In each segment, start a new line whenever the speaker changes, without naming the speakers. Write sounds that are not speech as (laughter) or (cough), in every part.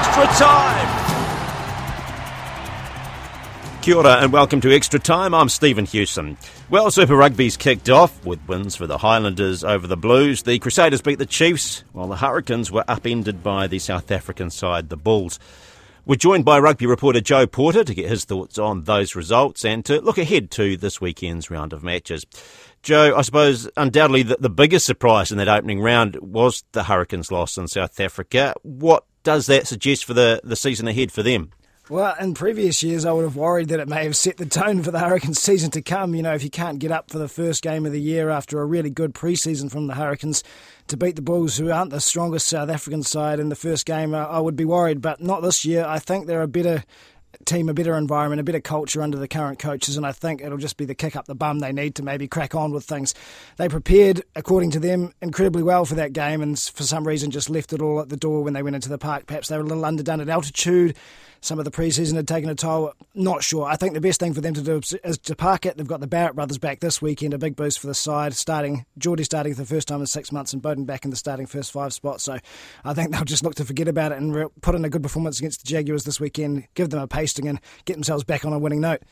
Extra time. Kia ora and welcome to Extra Time. I'm Stephen Hewson. Well, Super Rugby's kicked off with wins for the Highlanders over the Blues. The Crusaders beat the Chiefs, while the Hurricanes were upended by the South African side, the Bulls. We're joined by rugby reporter Joe Porter to get his thoughts on those results and to look ahead to this weekend's round of matches. Joe, I suppose undoubtedly the, the biggest surprise in that opening round was the Hurricanes' loss in South Africa. What does that suggest for the, the season ahead for them?
Well, in previous years, I would have worried that it may have set the tone for the Hurricanes season to come. You know, if you can't get up for the first game of the year after a really good preseason from the Hurricanes to beat the Bulls, who aren't the strongest South African side in the first game, I would be worried. But not this year. I think they're a better team, a better environment, a better culture under the current coaches, and I think it'll just be the kick up the bum they need to maybe crack on with things. They prepared, according to them, incredibly well for that game, and for some reason just left it all at the door when they went into the park. Perhaps they were a little underdone at altitude. Some of the preseason had taken a toll. Not sure. I think the best thing for them to do is to park it. They've got the Barrett brothers back this weekend, a big boost for the side. Starting Jordie starting for the first time in six months, and Beauden back in the starting first five spot. So I think they'll just look to forget about it and put in a good performance against the Jaguars this weekend. Give them a pasting and get themselves back on a winning note.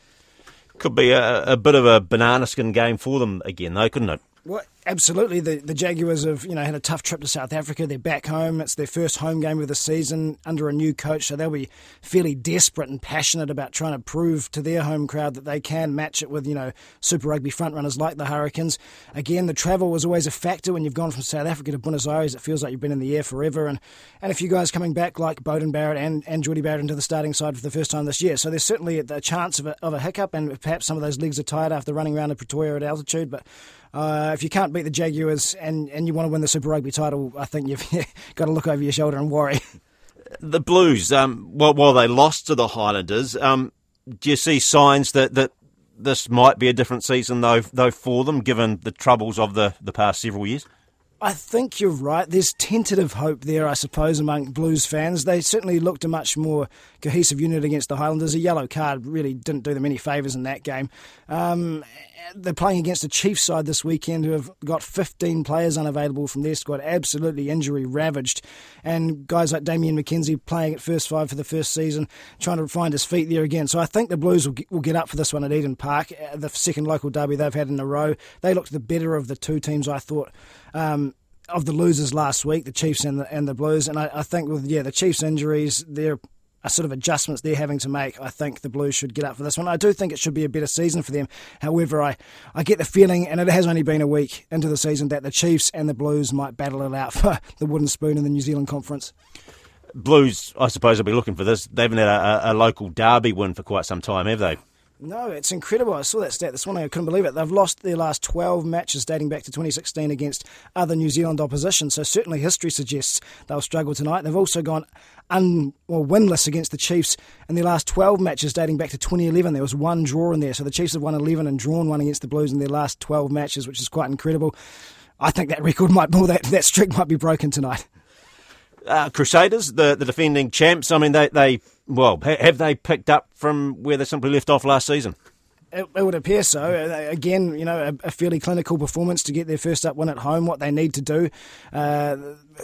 Could be a, a bit of a banana skin game for them again, though, couldn't it?
Well, absolutely. The the Jaguars have you know had a tough trip to South Africa. They're back home. It's their first home game of the season under a new coach, so they'll be fairly desperate and passionate about trying to prove to their home crowd that they can match it with you know Super Rugby frontrunners like the Hurricanes. Again, the travel was always a factor when you've gone from South Africa to Buenos Aires. It feels like you've been in the air forever, and and a few guys coming back like Beauden Barrett and and Jordie Barrett into the starting side for the first time this year. So there's certainly a chance of a, of a hiccup, and perhaps some of those legs are tired after running around in Pretoria at altitude, but. Uh, if you can't beat the Jaguars and, and you want to win the Super Rugby title, I think you've (laughs) got to look over your shoulder and worry.
The Blues, um, while, while they lost to the Highlanders, um, do you see signs that, that this might be a different season though, though for them, given the troubles of the, the past several years?
I think you're right. There's tentative hope there, I suppose, among Blues fans. They certainly looked a much more cohesive unit against the Highlanders. A yellow card really didn't do them any favours in that game. Um, they're playing against a Chiefs side this weekend who have got 15 players unavailable from their squad, absolutely injury ravaged. And guys like Damian McKenzie playing at first five for the first season, trying to find his feet there again. So I think the Blues will get, will get up for this one at Eden Park, uh, the second local derby they've had in a row. They looked the better of the two teams, I thought. Um, of the losers last week, the Chiefs and the, and the Blues, and I, I think with yeah the Chiefs injuries, they're sort of adjustments they're having to make. I think the Blues should get up for this one. I do think it should be a better season for them. However, I, I get the feeling, and it has only been a week into the season, that the Chiefs and the Blues might battle it out (laughs) for the wooden spoon in the New Zealand Conference.
Blues, I suppose, will be looking for this. They haven't had a, a local derby win for quite some time, have they?
No, it's incredible. I saw that stat this morning. I couldn't believe it. They've lost their last 12 matches dating back to 2016 against other New Zealand opposition. So certainly history suggests they'll struggle tonight. They've also gone un, well, winless against the Chiefs in their last 12 matches dating back to 2011. There was one draw in there. So the Chiefs have won 11 and drawn one against the Blues in their last 12 matches, which is quite incredible. I think that record might, (laughs) well, that, that streak might be broken tonight.
Uh, Crusaders, the, the defending champs, I mean, they, they well, have they picked up from where they simply left off last season?
It, it, would appear so. Uh, again, you know, a, a, fairly clinical performance to get their first up win at home. What they need to do. Uh,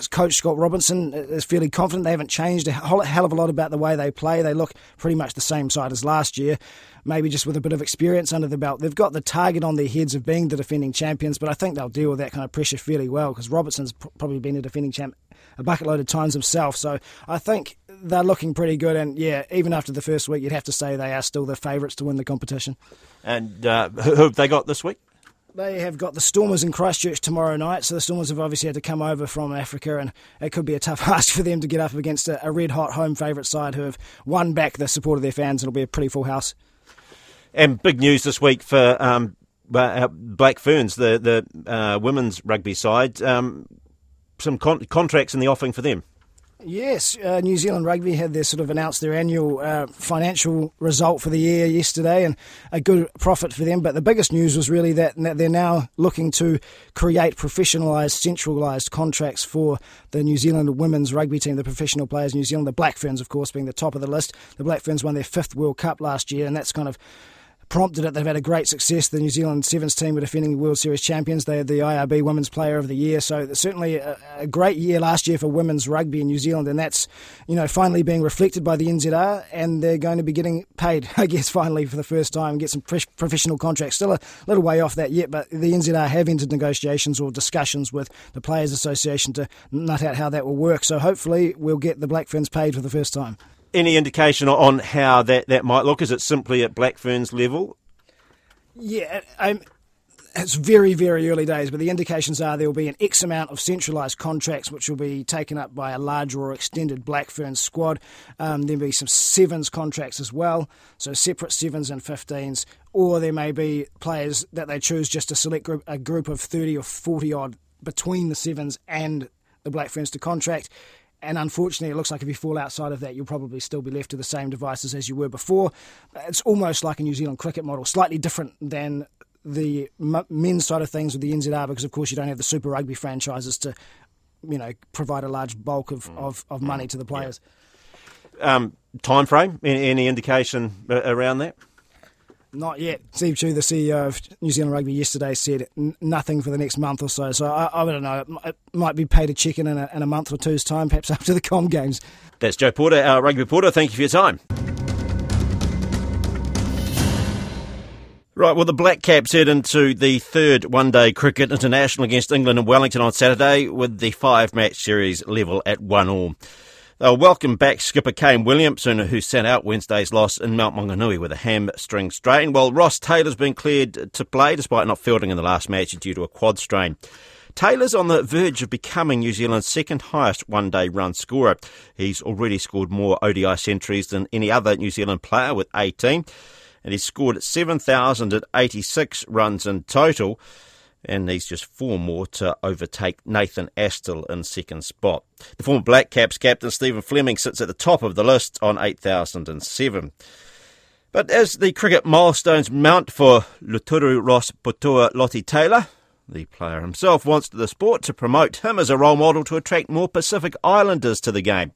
Coach Scott Robertson is fairly confident. They haven't changed a hell of a lot about the way they play. They look pretty much the same side as last year, maybe just with a bit of experience under the belt. They've got the target on their heads of being the defending champions, but I think they'll deal with that kind of pressure fairly well because Robertson's probably been a defending champ a bucket load of times himself. So I think they're looking pretty good. And yeah, even after the first week, you'd have to say they are still the favourites to win the competition.
And uh, who have they got this week?
They have got the Stormers in Christchurch tomorrow night, so the Stormers have obviously had to come over from Africa, and it could be a tough (laughs) ask for them to get up against a, a red hot home favourite side who have won back the support of their fans. It'll be a pretty full house.
And big news this week for um, uh, Black Ferns, the the uh, women's rugby side. Um, some con- contracts in the offing for them.
Yes, uh, New Zealand Rugby had their sort of announced their annual uh, financial result for the year yesterday, and a good profit for them. But the biggest news was really that, they're now looking to create professionalised, centralised contracts for the New Zealand women's rugby team, the professional players. New Zealand, the Black Ferns, of course, being the top of the list. The Black Ferns won their fifth World Cup last year, and that's kind of prompted it. They've had a great success. The New Zealand Sevens team were defending World Series champions. They had the IRB Women's Player of the Year. So certainly a, a, great year last year for women's rugby in New Zealand, and that's you know finally being reflected by the NZR, and they're going to be getting paid, (laughs) I guess, finally for the first time, get some professional contracts. Still a little way off that yet, but the NZR have entered negotiations or discussions with the Players Association to nut out how that will work. So hopefully we'll get the Black Ferns paid for the first time.
Any indication on how that, that might look? Is it simply at Black Ferns level?
Yeah, I'm, it's very, very early days, but the indications are there will be an X amount of centralised contracts which will be taken up by a larger or extended Black Ferns squad. Um, there'll be some sevens contracts as well, so separate sevens and 15s, or there may be players that they choose just to select group, a group of 30 or 40 odd between the sevens and the Black Ferns to contract. And unfortunately, it looks like if you fall outside of that, you'll probably still be left to the same devices as you were before. It's almost like a New Zealand cricket model, slightly different than the men's side of things with the NZR, because of course you don't have the Super Rugby franchises to, you know, provide a large bulk of, mm. of, of, money to the players.
Yeah. Um, time frame? Any, any indication around that?
Not yet. Steve Tew, the CEO of New Zealand Rugby, yesterday said n- nothing for the next month or so. So I, I don't know. It might be paid a chicken in a, in a month or two's time, perhaps (laughs) after the Com games.
That's Joe Porter, our rugby reporter. Thank you for your time. Right, well, the Black Caps head into the third one day cricket international against England and Wellington on Saturday with the five match series level at one all. They'll welcome back skipper Kane Williamson, who sat out Wednesday's loss in Mount Maunganui with a hamstring strain, while Ross Taylor's been cleared to play despite not fielding in the last match due to a quad strain. Taylor's on the verge of becoming New Zealand's second highest one day run scorer. He's already scored more ODI centuries than any other New Zealand player with 18, and he's scored 7,086 runs in total and needs just four more to overtake Nathan Astle in second spot. The former Black Caps captain Stephen Fleming sits at the top of the list on 8,007. But as the cricket milestones mount for Luteru Ross Poutoa Lote Taylor, the player himself wants the sport to promote him as a role model to attract more Pacific Islanders to the game.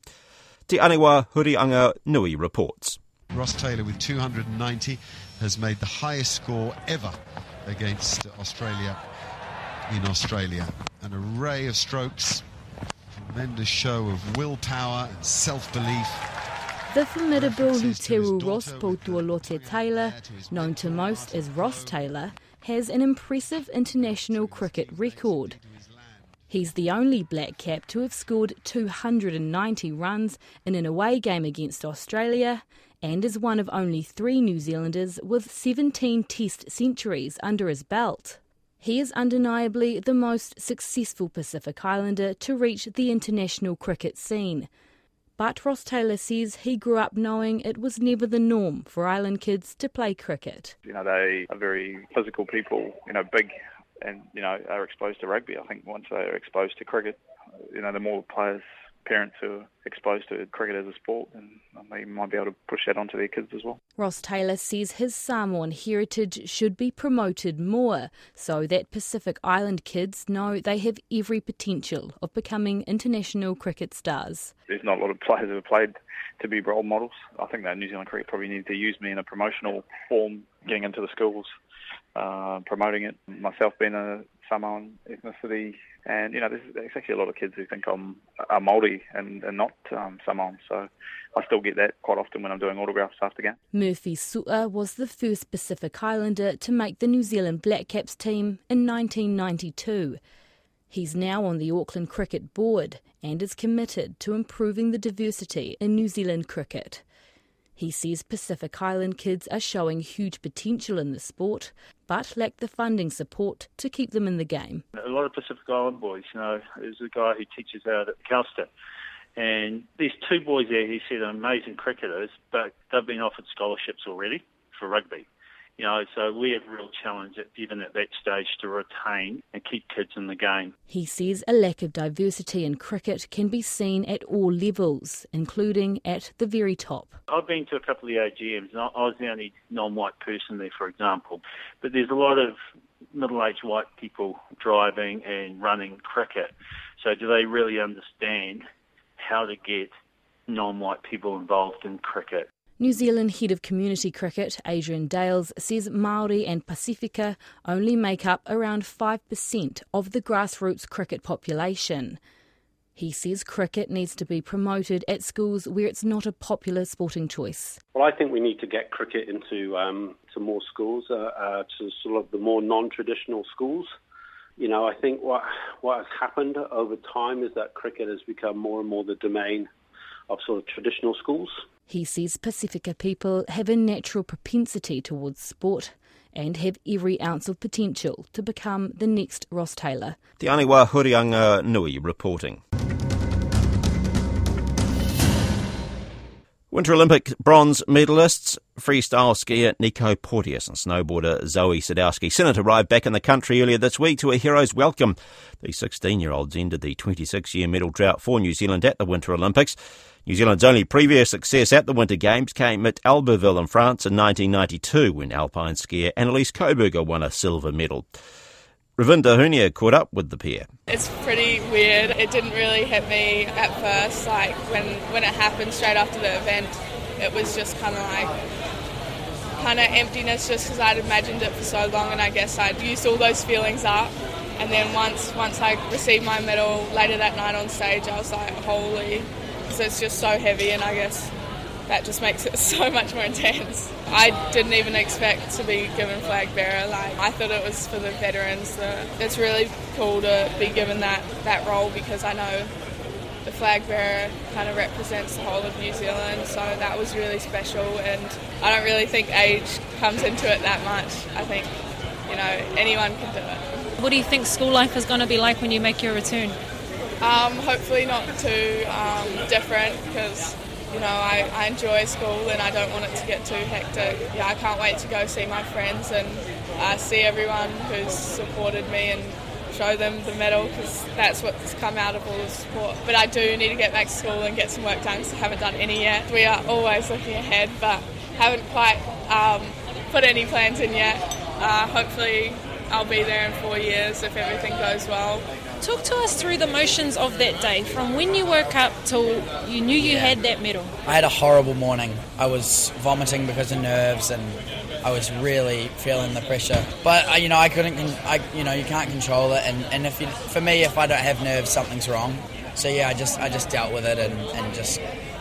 Te Aniwa Hurianga Nui reports.
Ross Taylor with 290 has made the highest score ever against Australia in Australia. An array of strokes, tremendous show of willpower and self-belief.
The formidable Luteru Ross Poutoa Lote Taylor, known to most as Ross Taylor, has an impressive international cricket record. He's the only black cap to have scored 290 runs in an away game against Australia and is one of only three New Zealanders with 17 Test centuries under his belt. He is undeniably the most successful Pacific Islander to reach the international cricket scene. But Ross Taylor says he grew up knowing it was never the norm for island kids to play cricket.
You know, they are very physical people, you know, big and, you know, are exposed to rugby. I think once they are exposed to cricket, you know, the more players parents who are exposed to cricket as a sport, and they might be able to push that onto their kids as well.
Ross Taylor says his Samoan heritage should be promoted more so that Pacific Island kids know they have every potential of becoming international cricket stars.
There's not a lot of players who have played to be role models. I think that New Zealand cricket probably needs to use me in a promotional form, getting into the schools, uh, promoting it. Myself being a Samoan ethnicity, and you know, there's, there's, actually a lot of kids who think I'm a Maori and, and not um, Samoan. So I still get that quite often when I'm doing autographs after game.
Murphy Su'a was the first Pacific Islander to make the New Zealand Black Caps team in 1992. He's now on the Auckland Cricket Board and is committed to improving the diversity in New Zealand cricket. He says Pacific Island kids are showing huge potential in the sport, but lack the funding support to keep them in the game.
A lot of Pacific Island boys, you know, there's a guy who teaches out at Kelston, and there's two boys there he said are amazing cricketers, but they've been offered scholarships already for rugby. You know, so we have a real challenge at, even at that stage to retain and keep kids in the game.
He says a lack of diversity in cricket can be seen at all levels, including at the very top.
I've been to a couple of the AGMs, and I was the only non-white person there, for example. But there's a lot of middle-aged white people driving and running cricket. So do they really understand how to get non-white people involved in cricket?
New Zealand Head of Community Cricket, Adrian Dales, says Māori and Pacifica only make up around 5% of the grassroots cricket population. He says cricket needs to be promoted at schools where it's not a popular sporting choice.
Well, I think we need to get cricket into um, to more schools, uh, uh, to sort of the more non-traditional schools. You know, I think what what has happened over time is that cricket has become more and more the domain of sort of traditional schools.
He says Pacifica people have a natural propensity towards sport and have every ounce of potential to become the next Ross Taylor.
Te Aniwa Hurihanganui reporting. Winter Olympic bronze medalists, freestyle skier Nico Porteous and snowboarder Zoe Sadowski Synnott arrived back in the country earlier this week to a hero's welcome. The 16 year olds ended the 26 year medal drought for New Zealand at the Winter Olympics. New Zealand's only previous success at the Winter Games came at Albertville in France in 1992 when alpine skier Annelise Coberger won a silver medal. Ravinda Hunia caught up with the pair.
It's pretty weird. It didn't really hit me at first. Like when, when it happened straight after the event, it was just kind of like kind of emptiness just because I'd imagined it for so long and I guess I'd used all those feelings up. And then once once I received my medal later that night on stage, I was like, holy, because it's just so heavy and I guess that just makes it (laughs) so much more intense. I didn't even expect to be given flag bearer. Like I thought it was for the veterans. So it's really cool to be given that that role because I know the flag bearer kind of represents the whole of New Zealand. So that was really special, and I don't really think age comes into it that much. I think you know anyone can do it.
What do you think school life is going to be like when you make your return?
Um, hopefully not too um, different because you know, I, I enjoy school and I don't want it to get too hectic. Yeah, I can't wait to go see my friends and uh, see everyone who's supported me and show them the medal because that's what's come out of all the support. But I do need to get back to school and get some work done because I haven't done any yet. We are always looking ahead, but haven't quite um, put any plans in yet. Uh, hopefully, I'll be there in four years if everything goes well.
Talk to us through the motions of that day, from when you woke up till you knew you had that medal.
I had a horrible morning. I was vomiting because of nerves, and I was really feeling the pressure. But uh, you know, I couldn't. I you know, you can't control it, and, and if you, for me, if I don't have nerves, something's wrong. So yeah, I just I just dealt with it and, and just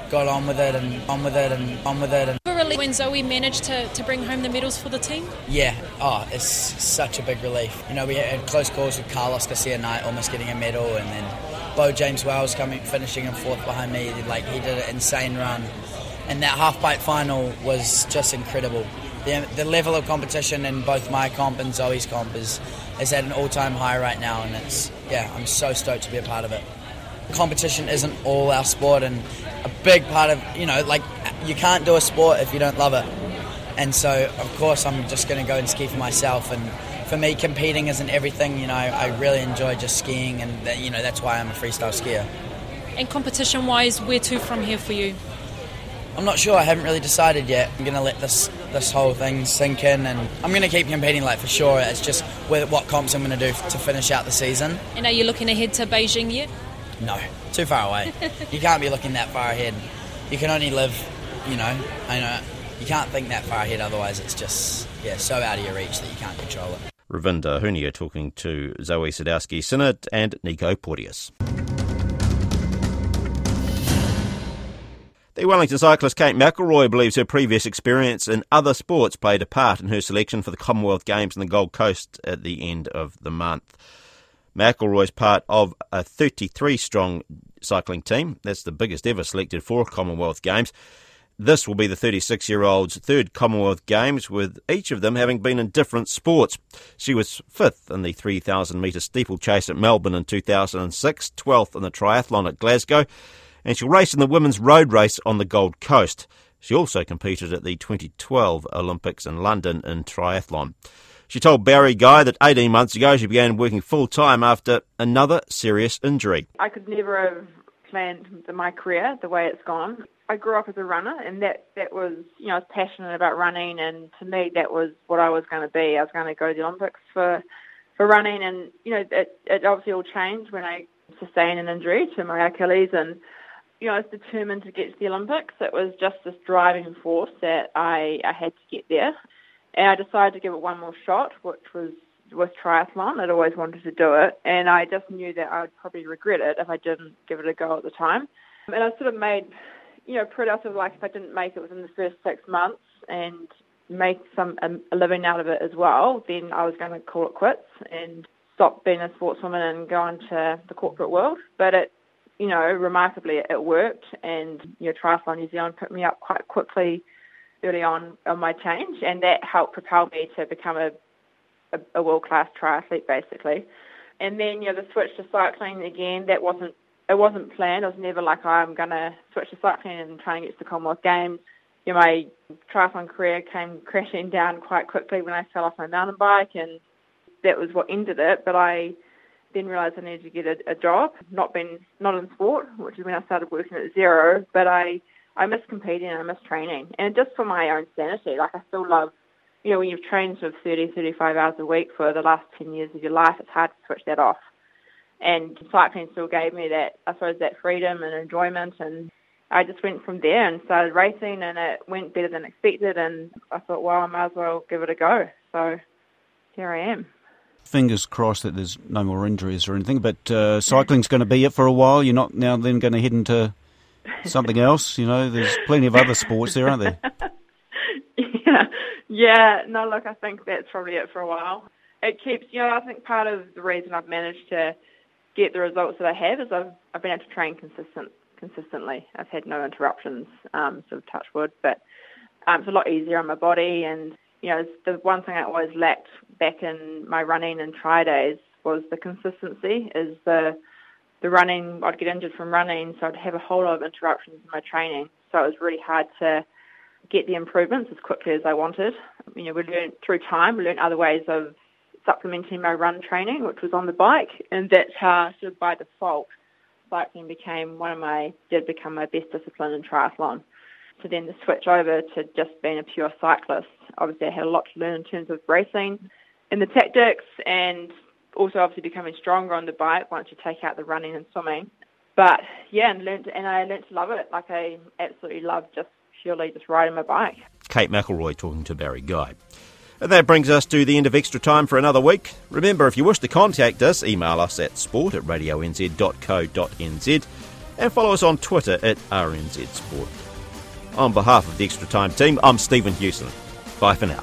got on with it and on with it and on with it. And
when Zoe managed to, to bring home the medals for the team?
Yeah, oh, it's such a big relief. You know, we had close calls with Carlos Garcia Knight almost getting a medal, and then Beau James Wells coming finishing in fourth behind me. Like he did an insane run, and that half pipe final was just incredible. The, the level of competition in both my comp and Zoe's comp is is at an all time high right now, and it's yeah, I'm so stoked to be a part of it competition isn't all our sport, and a big part of you know like you can't do a sport if you don't love it. And so, of course, I'm just going to go and ski for myself. And for me, competing isn't everything. You know, I really enjoy just skiing, and that, you know that's why I'm a freestyle skier.
And competition-wise, where to from here for you?
I'm not sure. I haven't really decided yet. I'm going to let this this whole thing sink in, and I'm going to keep competing, like for sure. It's just what comps I'm going to do to finish out the season.
And are you looking ahead to Beijing yet?
No, too far away. (laughs) you can't be looking that far ahead. You can only live, you know, I know uh, you can't think that far ahead. Otherwise, it's just yeah, so out of your reach that you can't control it.
Ravinda Hunia talking to Zoe Sadowski Synnott and Nico Porteous. The Wellington cyclist Kate McIlroy believes her previous experience in other sports played a part in her selection for the Commonwealth Games in the Gold Coast at the end of the month. McIlroy's part of a 33 strong cycling team. That's the biggest ever selected for Commonwealth Games. This will be the 36 year old's third Commonwealth Games, with each of them having been in different sports. She was fifth in the 3,000 metre steeplechase at Melbourne in 2006, 12th in the triathlon at Glasgow, and she'll race in the women's road race on the Gold Coast. She also competed at the 2012 Olympics in London in triathlon. She told Barry Guy that 18 months ago she began working full time after another serious injury.
I could never have planned my career the way it's gone. I grew up as a runner, and that that was you know I was passionate about running, and to me that was what I was going to be. I was going to go to the Olympics for for running, and you know it, it obviously all changed when I sustained an injury to my Achilles, and you know I was determined to get to the Olympics. It was just this driving force that I I had to get there, and I decided to give it one more shot, which was with triathlon. I'd always wanted to do it, and I just knew that I would probably regret it if I didn't give it a go at the time. And I sort of made you know, of like if I didn't make it within the first six months and make some um, a living out of it as well, then I was going to call it quits and stop being a sportswoman and go into the corporate world. But it, you know, remarkably it worked, and you know, Triathlon New Zealand put me up quite quickly early on on my change, and that helped propel me to become a a, a world class triathlete basically. And then you know, the switch to cycling again, that wasn't it wasn't planned. It was never like oh, I'm going to switch to cycling and try and get to the Commonwealth Games. You know, my triathlon career came crashing down quite quickly when I fell off my mountain bike, and that was what ended it. But I then realised I needed to get a, a job, not been not in sport, which is when I started working at Xero. But I I miss competing and I miss training, and just for my own sanity. Like I still love, you know, when you've trained for 30, 35 hours a week for the last 10 years of your life, it's hard to switch that off and cycling still gave me that, I suppose, that freedom and enjoyment. And I just went from there and started racing, and it went better than expected. And I thought, well, I might as well give it a go. So here I am.
Fingers crossed that there's no more injuries or anything, but uh, cycling's going to be it for a while. You're not now then going to head into something (laughs) else. You know, there's plenty of other sports there, aren't there? (laughs)
yeah, yeah. No, look, I think that's probably it for a while. It keeps, you know, I think part of the reason I've managed to get the results that I have is I've, I've been able to train consistent consistently. I've had no interruptions, um, sort of touch wood, but um, it's a lot easier on my body. And you know, the one thing I always lacked back in my running and tri days was the consistency. Is the the running I'd get injured from running, so I'd have a whole lot of interruptions in my training. So it was really hard to get the improvements as quickly as I wanted. You know, we learned through time, we learned other ways of supplementing my run training, which was on the bike, and that's how sort of by default cycling became one of my did become my best discipline in triathlon. So then to switch over to just being a pure cyclist, obviously I had a lot to learn in terms of racing and the tactics, and also obviously becoming stronger on the bike once you take out the running and swimming. But yeah, and learned and I learned to love it. Like I absolutely love just purely just riding my bike.
Kate McIlroy talking to Barry Guy. And that brings us to the end of extra time for another week. Remember, if you wish to contact us, email us at sport at radionz.co.nz and follow us on Twitter at RNZ Sport. On behalf of the Extra Time team, I'm Stephen Hewson. Bye for now.